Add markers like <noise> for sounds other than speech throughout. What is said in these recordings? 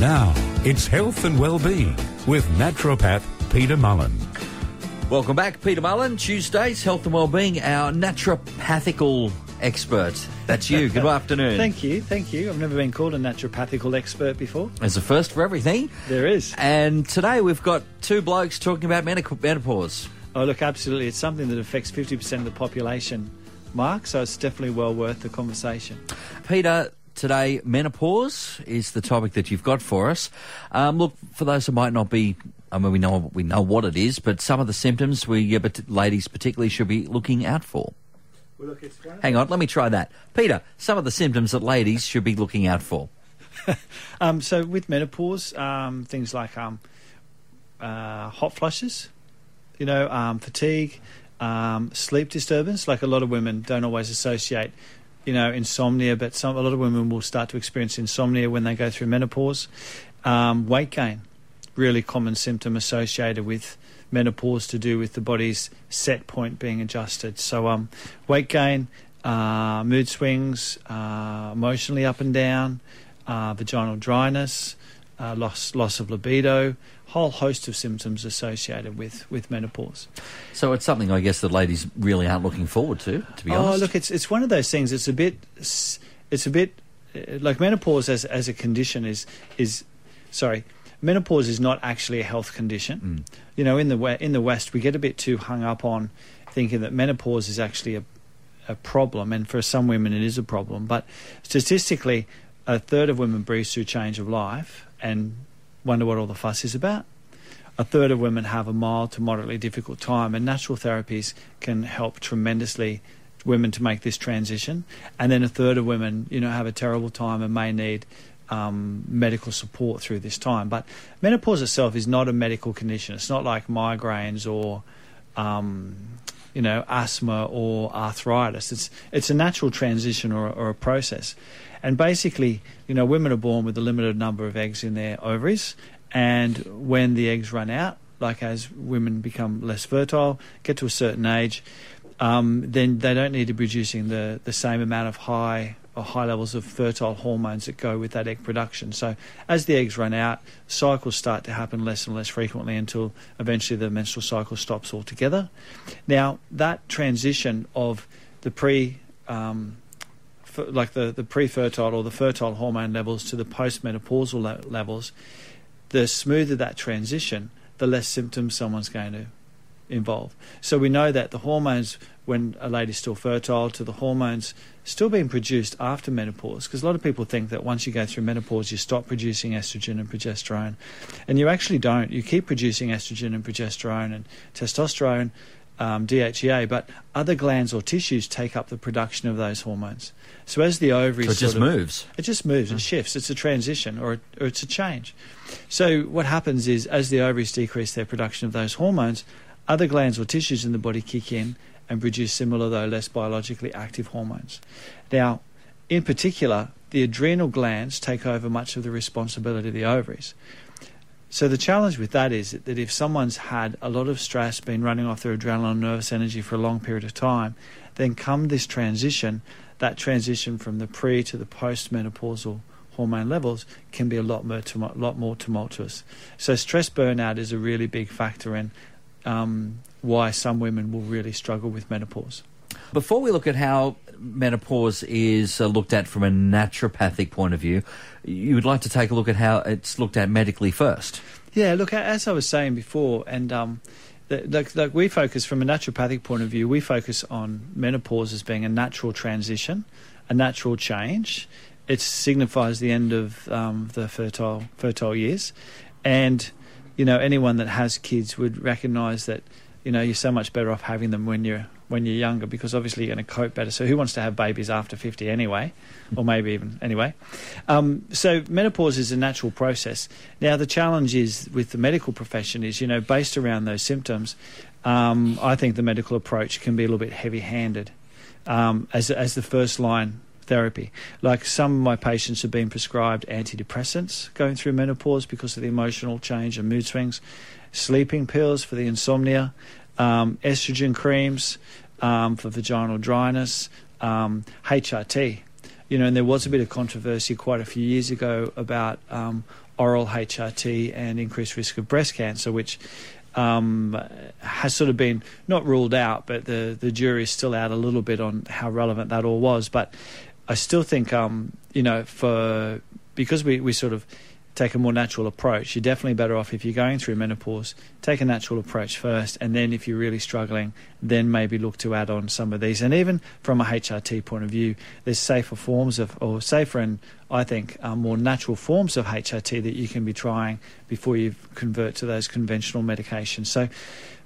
Now, it's health and well-being with naturopath Peter Mullen. Welcome back, Peter Mullen. Tuesdays, health and well-being, our naturopathical expert. That's you. Good <laughs> afternoon. Thank you, thank you. I've never been called a naturopathical expert before. There's a first for everything. There is. And today we've got two blokes talking about menopause. Oh, look, absolutely. It's something that affects 50% of the population, Mark, so it's definitely well worth the conversation. Peter, today menopause is the topic that you've got for us. Um, look, for those who might not be, I mean, we know we know what it is, but some of the symptoms we, uh, but ladies particularly, should be looking out for. Well, look, Hang on, let me try that. Peter, some of the symptoms that ladies should be looking out for. <laughs> Um, so with menopause, um, things like um, uh, hot flushes, you know, um, fatigue, um, sleep disturbance. Like a lot of women don't always associate, you know, insomnia, but some a lot of women will start to experience insomnia when they go through menopause. Um, weight gain, really common symptom associated with menopause to do with the body's set point being adjusted. So, um, weight gain, uh, mood swings, uh, emotionally up and down, uh, vaginal dryness, uh, loss loss of libido, whole host of symptoms associated with, with menopause. So it's something I guess that ladies really aren't looking forward to, to be oh, honest. look, it's it's one of those things. It's a bit, it's a bit uh, like menopause as as a condition is is, sorry, menopause is not actually a health condition. Mm. You know, in the in the West, we get a bit too hung up on thinking that menopause is actually a a problem, and for some women it is a problem. But statistically, a third of women breeze through change of life and wonder what all the fuss is about. A third of women have a mild to moderately difficult time, and natural therapies can help tremendously women to make this transition. And then a third of women, you know, have a terrible time and may need um, medical support through this time. But menopause itself is not a medical condition. It's not like migraines or um, you know, asthma or arthritis. It's it's a natural transition or, or a process, and basically, you know, women are born with a limited number of eggs in their ovaries, and when the eggs run out, like as women become less fertile, get to a certain age, um, then they don't need to be producing the the same amount of high high levels of fertile hormones that go with that egg production. So as the eggs run out, cycles start to happen less and less frequently until eventually the menstrual cycle stops altogether. Now that transition of the pre um, like the, the pre-fertile or the fertile hormone levels to the postmenopausal le- levels, the smoother that transition, the less symptoms someone's going to involve. So we know that the hormones, when a lady's still fertile, to the hormones still being produced after menopause, because a lot of people think that once you go through menopause, you stop producing estrogen and progesterone, and you actually don't. You keep producing estrogen and progesterone and testosterone. Um, DHEA, but other glands or tissues take up the production of those hormones. So as the ovaries, so it just of- moves. it just moves, and shifts. It's a transition or, or it's a change. So what happens is, as the ovaries decrease their production of those hormones, other glands or tissues in the body kick in and produce similar, though less biologically active hormones. Now, in particular, the adrenal glands take over much of the responsibility of the ovaries. So the challenge with that is that if someone's had a lot of stress, been running off their adrenaline and nervous energy for a long period of time, then come this transition, that transition from the pre to the postmenopausal hormone levels can be a lot more, lot more tumultuous. So stress burnout is a really big factor in um, why some women will really struggle with menopause. Before we look at how menopause is uh, looked at from a naturopathic point of view, you would like to take a look at how it's looked at medically first. Yeah, look, as I was saying before, and um, like, like we focus from a naturopathic point of view, we focus on menopause as being a natural transition, a natural change. It signifies the end of um, the fertile fertile years, and you know anyone that has kids would recognise that you know you're so much better off having them when you're when you're younger because obviously you're going to cope better. So who wants to have babies after 50 anyway, or maybe even anyway? Um, so menopause is a natural process. Now the challenge is with the medical profession is you know based around those symptoms. Um, I think the medical approach can be a little bit heavy-handed um, as as the first line therapy. Like some of my patients have been prescribed antidepressants going through menopause because of the emotional change and mood swings, sleeping pills for the insomnia, um, estrogen creams um, for vaginal dryness, um, HRT. You know, and there was a bit of controversy quite a few years ago about um, oral HRT and increased risk of breast cancer, which um, has sort of been not ruled out, but the, the jury is still out a little bit on how relevant that all was. But I still think, um, you know, for because we, we sort of take a more natural approach. You're definitely better off if you're going through menopause, take a natural approach first, and then if you're really struggling, then maybe look to add on some of these. And even from a HRT point of view, there's safer forms of, or safer and I think um, more natural forms of HRT that you can be trying before you convert to those conventional medications. So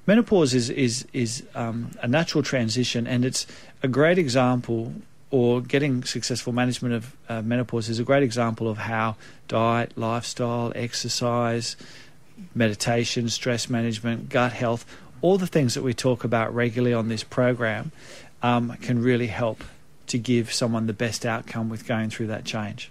menopause is is is um, a natural transition, and it's a great example or getting successful management of uh, menopause is a great example of how diet, lifestyle, exercise, meditation, stress management, gut health, all the things that we talk about regularly on this program um, can really help to give someone the best outcome with going through that change.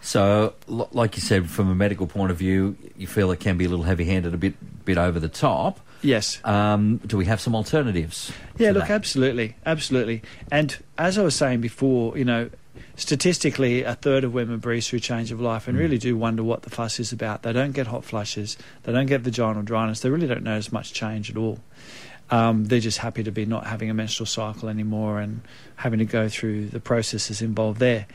So, like you said, from a medical point of view, you feel it can be a little heavy-handed, a bit, bit over the top. Yes. Um, do we have some alternatives? Yeah, look, that? absolutely, absolutely. And as I was saying before, you know, statistically, a third of women breeze through change of life and mm. really do wonder what the fuss is about. They don't get hot flushes, they don't get vaginal dryness, they really don't notice much change at all. Um, they're just happy to be not having a menstrual cycle anymore and having to go through the processes involved there.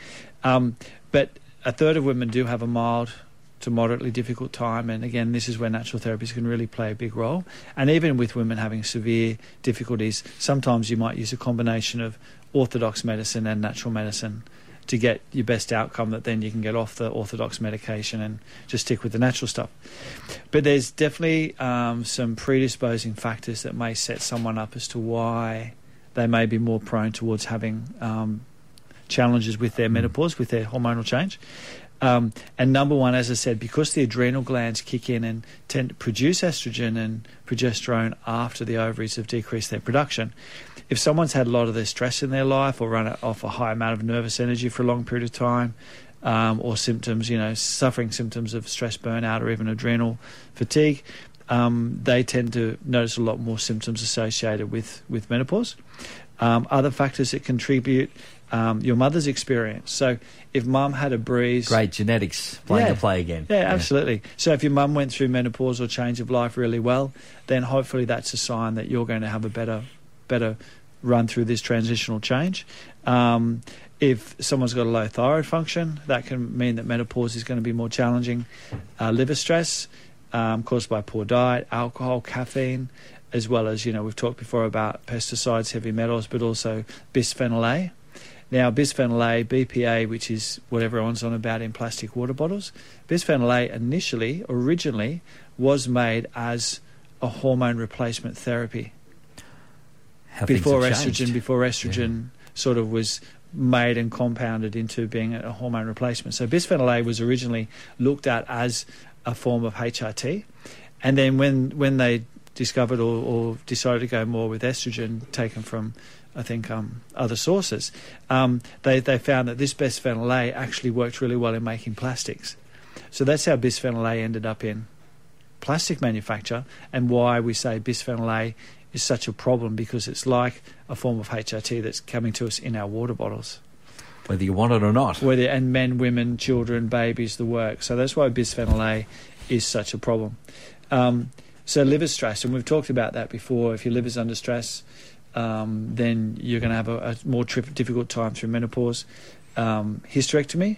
Um, but a third of women do have a mild to moderately difficult time. And again, this is where natural therapies can really play a big role. And even with women having severe difficulties, sometimes you might use a combination of orthodox medicine and natural medicine to get your best outcome that then you can get off the orthodox medication and just stick with the natural stuff. But there's definitely um, some predisposing factors that may set someone up as to why they may be more prone towards having um, challenges with their menopause, with their hormonal change. Um, and number one, as I said, because the adrenal glands kick in and tend to produce estrogen and progesterone after the ovaries have decreased their production, if someone's had a lot of their stress in their life or run off a high amount of nervous energy for a long period of time, um, or symptoms, you know, suffering symptoms of stress burnout or even adrenal fatigue, um, they tend to notice a lot more symptoms associated with, with menopause. Um, other factors that contribute um, your mother's experience. So if mum had a breeze, great genetics playing yeah, to play again. Yeah, yeah, absolutely. So if your mum went through menopause or change of life really well, then hopefully that's a sign that you're going to have a better, better run through this transitional change. Um, if someone's got a low thyroid function, that can mean that menopause is going to be more challenging. Uh, liver stress um, caused by poor diet, alcohol, caffeine, as well as you know we've talked before about pesticides, heavy metals, but also bisphenol A. Now, bisphenol A, BPA, which is what everyone's on about in plastic water bottles, bisphenol A initially, originally, was made as a hormone replacement therapy. How before estrogen, before estrogen yeah. sort of was made and compounded into being a hormone replacement. So bisphenol A was originally looked at as a form of HRT, and then when when they discovered or, or decided to go more with estrogen taken from I think, um, other sources, um, they, they found that this bisphenol A actually worked really well in making plastics. So that's how bisphenol A ended up in plastic manufacture and why we say bisphenol A is such a problem because it's like a form of HRT that's coming to us in our water bottles. Whether you want it or not. Whether and men, women, children, babies, the work. So that's why bisphenol A is such a problem. Um, so liver stress, and we've talked about that before. If your liver's under stress, um, then you're going to have a, a more tri- difficult time through menopause. Um, hysterectomy,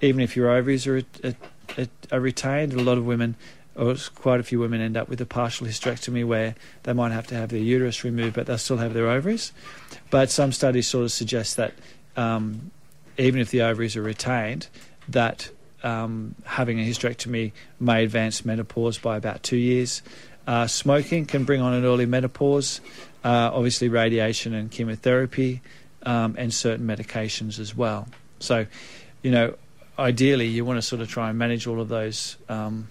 even if your ovaries are, are, are retained, a lot of women, or quite a few women, end up with a partial hysterectomy where they might have to have their uterus removed, but they'll still have their ovaries. But some studies sort of suggest that um, even if the ovaries are retained, that um, having a hysterectomy may advance menopause by about two years. Uh, smoking can bring on an early menopause uh, obviously radiation and chemotherapy, um, and certain medications as well. So, you know, ideally you want to sort of try and manage all of those um,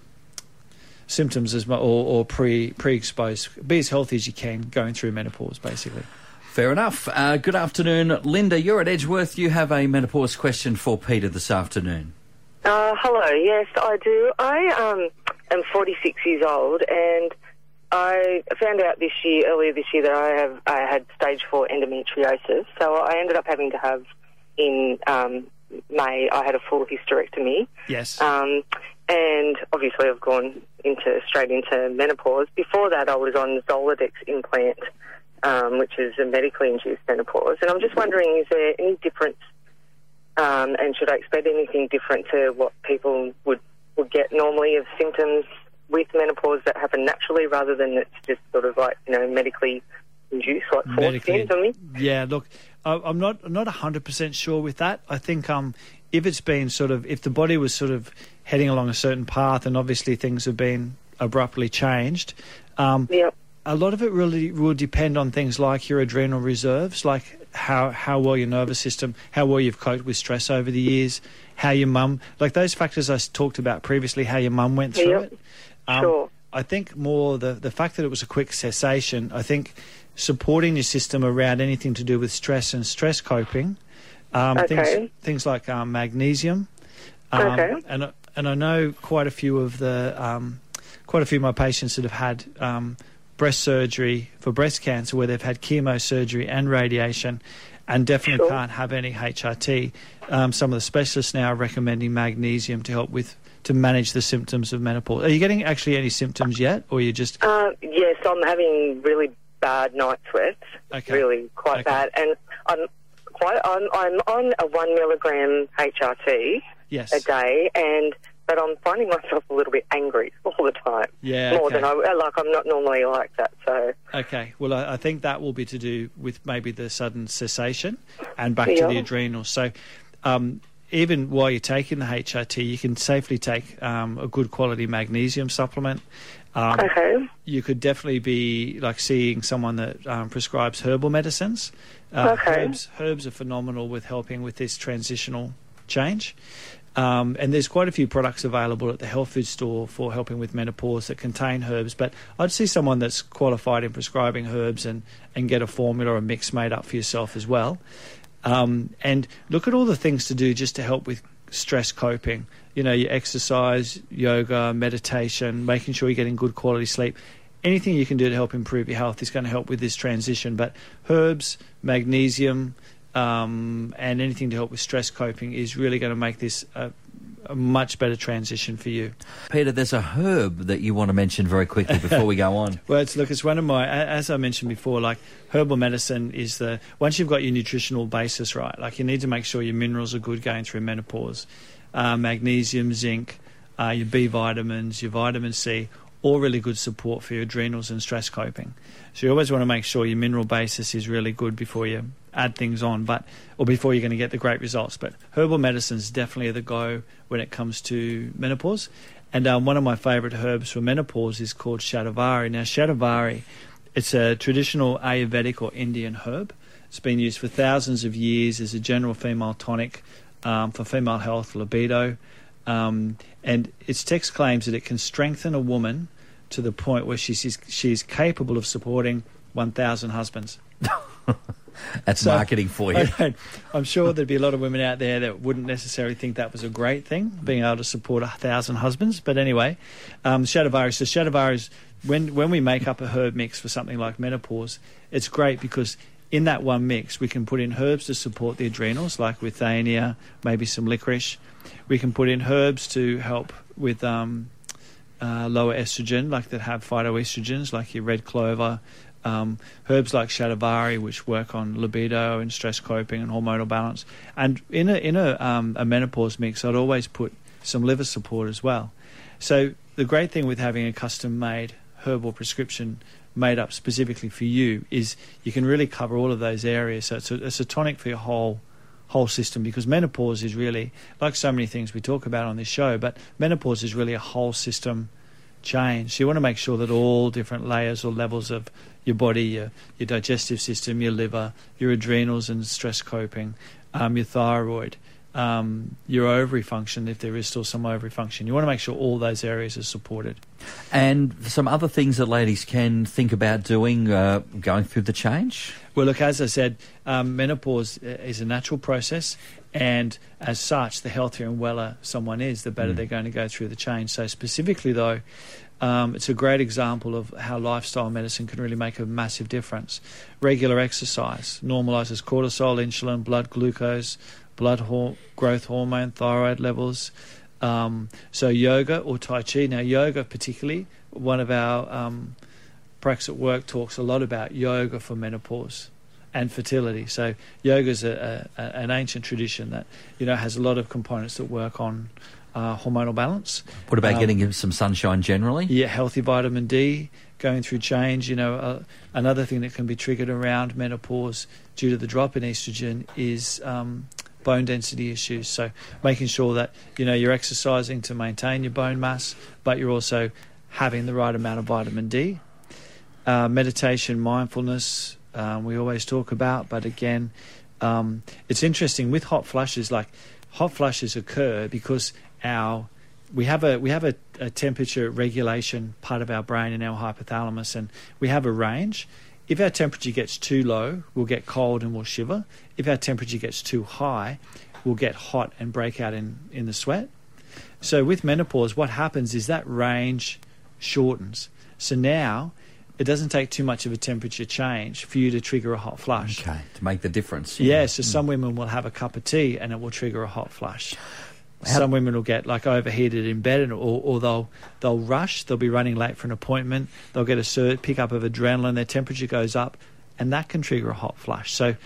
symptoms as well, or, or pre pre exposed. Be as healthy as you can going through menopause, basically. Fair enough. Uh, good afternoon, Linda. You're at Edgeworth. You have a menopause question for Peter this afternoon. Uh, hello. Yes, I do. I um, am 46 years old and I found out this year, earlier this year, that I have I had stage four endometriosis. So I ended up having to have in um, May. I had a full hysterectomy. Yes. Um, and obviously I've gone into straight into menopause. Before that, I was on Zoladex implant, um, which is a medically induced menopause. And I'm just wondering, is there any difference, um, and should I expect anything different to what people would would get normally of symptoms with menopause that happen naturally, rather than it's just sort of like you know medically induced, like forced Medically- me? Yeah, look, I, I'm not I'm not hundred percent sure with that. I think um, if it's been sort of if the body was sort of heading along a certain path, and obviously things have been abruptly changed. Um, Yep. a lot of it really will depend on things like your adrenal reserves, like how how well your nervous system, how well you've coped with stress over the years, how your mum, like those factors I talked about previously, how your mum went through Yep. it. Um, Sure. I think more the the fact that it was a quick cessation. I think supporting your system around anything to do with stress and stress coping. Um, Okay. Things things like um, magnesium. Um, Okay. And I- and I know quite a few of the um, quite a few of my patients that have had um, breast surgery for breast cancer, where they've had chemosurgery and radiation, and definitely Sure. can't have any HRT. Um, some of the specialists now are recommending magnesium to help with to manage the symptoms of menopause. Are you getting actually any symptoms yet, or you just Uh, yes, I'm having really bad night sweats. Okay. Really quite Okay. bad, and I'm quite. I'm, I'm on a one milligram HRT yes? a day, and but I'm finding myself a little bit angry <laughs> all the time. Yeah, more okay. than I like. I'm not normally like that. So Okay, well, I, I think that will be to do with maybe the sudden cessation and back to the adrenals. So, um, even while you're taking the HRT, you can safely take um, a good quality magnesium supplement. Um, okay, You could definitely be like seeing someone that um, prescribes herbal medicines. Uh, Okay. Herbs, herbs are phenomenal with helping with this transitional change. Um, and there's quite a few products available at the health food store for helping with menopause that contain herbs. But I'd see someone that's qualified in prescribing herbs and, and get a formula or a mix made up for yourself as well. Um, and look at all the things to do just to help with stress coping. You know, your exercise, yoga, meditation, making sure you're getting good quality sleep. Anything you can do to help improve your health is going to help with this transition. But herbs, magnesium, um, and anything to help with stress coping is really going to make this a, a much better transition for you. Peter, there's a herb that you want to mention very quickly before we go on. <laughs> Well, it's look, it's one of my, as I mentioned before, like herbal medicine is the once you've got your nutritional basis right, like you need to make sure your minerals are good going through menopause, uh, magnesium, zinc, uh, your B vitamins, your vitamin C, all really good support for your adrenals and stress coping. So you always want to make sure your mineral basis is really good before you add things on, but or before you're going to get the great results. But herbal medicines definitely are the go when it comes to menopause. And um, one of my favourite herbs for menopause is called shatavari. Now, shatavari, it's a traditional Ayurvedic or Indian herb. It's been used for thousands of years as a general female tonic um, for female health, libido. Um, and its text claims that it can strengthen a woman to the point where she's, she's capable of supporting 1,000 husbands. <laughs> That's So- marketing for you. I, I'm sure there'd be a lot of women out there that wouldn't necessarily think that was a great thing, being able to support a thousand husbands. But anyway, um, Shatavari. So Shatavari is when when we make up a herb mix for something like menopause, it's great because in that one mix we can put in herbs to support the adrenals, like withania, maybe some licorice. We can put in herbs to help with um, uh, lower estrogen, like that have phytoestrogens, like your red clover, um, herbs like shatavari, which work on libido and stress coping and hormonal balance. And in a in a, um, a menopause mix, I'd always put some liver support as well. So the great thing with having a custom made herbal prescription made up specifically for you is you can really cover all of those areas. So it's a, it's a tonic for your whole whole system because menopause is really like so many things we talk about on this show, but menopause is really a whole system change. So you want to make sure that all different layers or levels of your body, your, your digestive system, your liver, your adrenals and stress coping, um, your thyroid, um, your ovary function, if there is still some ovary function. You want to make sure all those areas are supported. And some other things that ladies can think about doing uh, going through the change. Well, look, as I said, um, menopause is a natural process, and as such, the healthier and weller someone is, the better Mm. they're going to go through the change. So, specifically, though, um, it's a great example of how lifestyle medicine can really make a massive difference. Regular exercise normalizes cortisol, insulin, blood glucose, blood hor- growth hormone, thyroid levels. Um, so yoga or Tai Chi. Now, yoga particularly, one of our um, practice at work talks a lot about yoga for menopause and fertility. So yoga is a, a, an ancient tradition that you know has a lot of components that work on uh, hormonal balance. What about Um, getting some sunshine generally? Yeah, healthy vitamin D, going through change. You know, uh, another thing that can be triggered around menopause due to the drop in estrogen is um, bone density issues. So making sure that you know you're exercising to maintain your bone mass, but you're also having the right amount of vitamin D. Uh, meditation, mindfulness, um, we always talk about, but again, um, it's interesting with hot flushes. Like hot flushes occur because our we have a we have a, a temperature regulation part of our brain in our hypothalamus, and we have a range. If our temperature gets too low, we'll get cold and we'll shiver. If our temperature gets too high, we'll get hot and break out in, in the sweat. So with menopause, what happens is that range shortens. So now it doesn't take too much of a temperature change for you to trigger a hot flush. Okay, to make the difference. Yeah, mm. so some women will have a cup of tea and it will trigger a hot flush. Some women will get like overheated in bed, and, or, or they'll they'll rush. They'll be running late for an appointment. They'll get a cert pick up of adrenaline. Their temperature goes up, and that can trigger a hot flush. So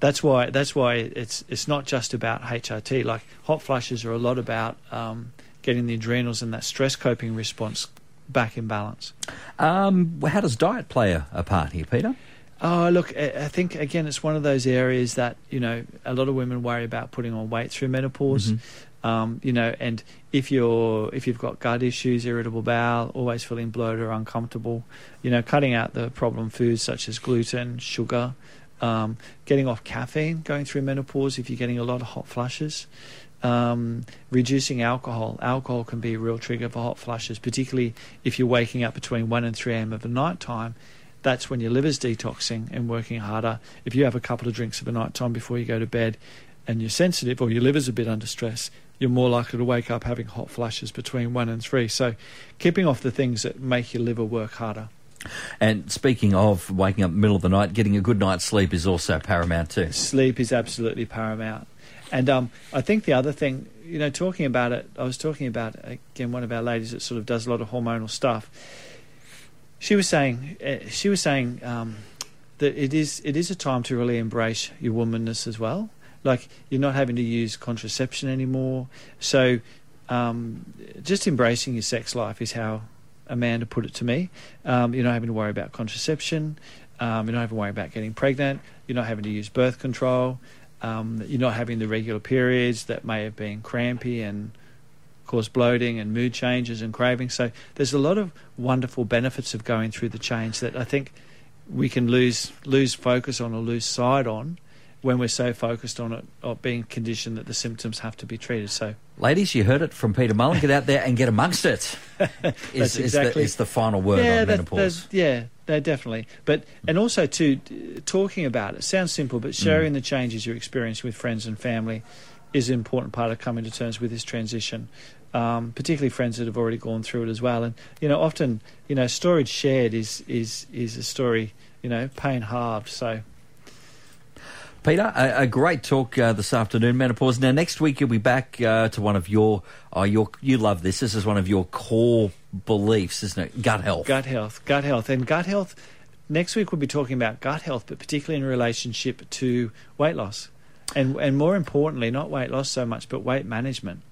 that's why that's why it's it's not just about HRT. Like hot flushes are a lot about um, getting the adrenals and that stress coping response back in balance. Um, how does diet play a, a part here, Peter? Oh, look, I I think again, it's one of those areas that you know a lot of women worry about putting on weight through menopause. Um, you know, and if you're if you've got gut issues, irritable bowel, always feeling bloated or uncomfortable, you know, cutting out the problem foods such as gluten, sugar, um, getting off caffeine, going through menopause if you're getting a lot of hot flushes. Um, reducing alcohol. Alcohol can be a real trigger for hot flushes, particularly if you're waking up between 1 and 3 a.m. of the night time that's when your liver's detoxing and working harder. If you have a couple of drinks of a night time before you go to bed and you're sensitive or your liver's a bit under stress, you're more likely to wake up having hot flashes between one and three. So keeping off the things that make your liver work harder. And speaking of waking up middle of the night, getting a good night's sleep is also paramount too. Sleep is absolutely paramount. And um, I think the other thing, you know, talking about it, I was talking about, again, one of our ladies that sort of does a lot of hormonal stuff. She was saying, uh, she was saying um, that it is it is a time to really embrace your womanness as well. Like you're not having to use contraception anymore. So um, just embracing your sex life is how Amanda put it to me. Um, you're not having to worry about contraception. Um, you're not having to worry about getting pregnant. You're not having to use birth control. Um, you're not having the regular periods that may have been crampy and cause bloating and mood changes and cravings. So there's a lot of wonderful benefits of going through the change that I think we can lose lose focus on or lose sight on when we're so focused on it or being conditioned that the symptoms have to be treated. So Ladies, you heard it from Peter Mullen. Get out there and get amongst it. <laughs> Is, That's is the, exactly- is the final word yeah, on that- menopause. that- yeah, no, definitely. But and also too, talking about it sounds simple, but sharing the changes you're experiencing with friends and family is an important part of coming to terms with this transition. Um, particularly friends that have already gone through it as well, and you know, often you know, storage shared is is is a story, you know, pain halved. So Peter, a, a great talk uh, this afternoon, menopause. Now, next week you'll be back uh, to one of your, oh, your, you love this. This is one of your core beliefs, isn't it? Gut health. gut health, gut health, and gut health. Next week we'll be talking about gut health, but particularly in relationship to weight loss, and and more importantly, not weight loss so much, but weight management.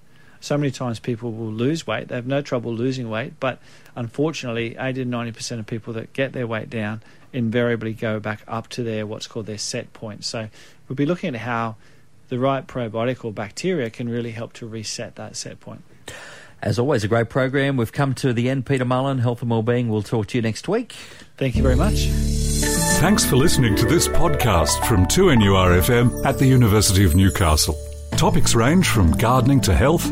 So many times people will lose weight; they have no trouble losing weight, but unfortunately, eighty to ninety percent of people that get their weight down invariably go back up to their what's called their set point. So we'll be looking at how the right probiotic or bacteria can really help to reset that set point. As always, a great program. We've come to the end. Peter Mullen, Health and Wellbeing. We'll talk to you next week. Thank you very much. Thanks for listening to this podcast from 2NURFM at the University of Newcastle. Topics range from gardening to health,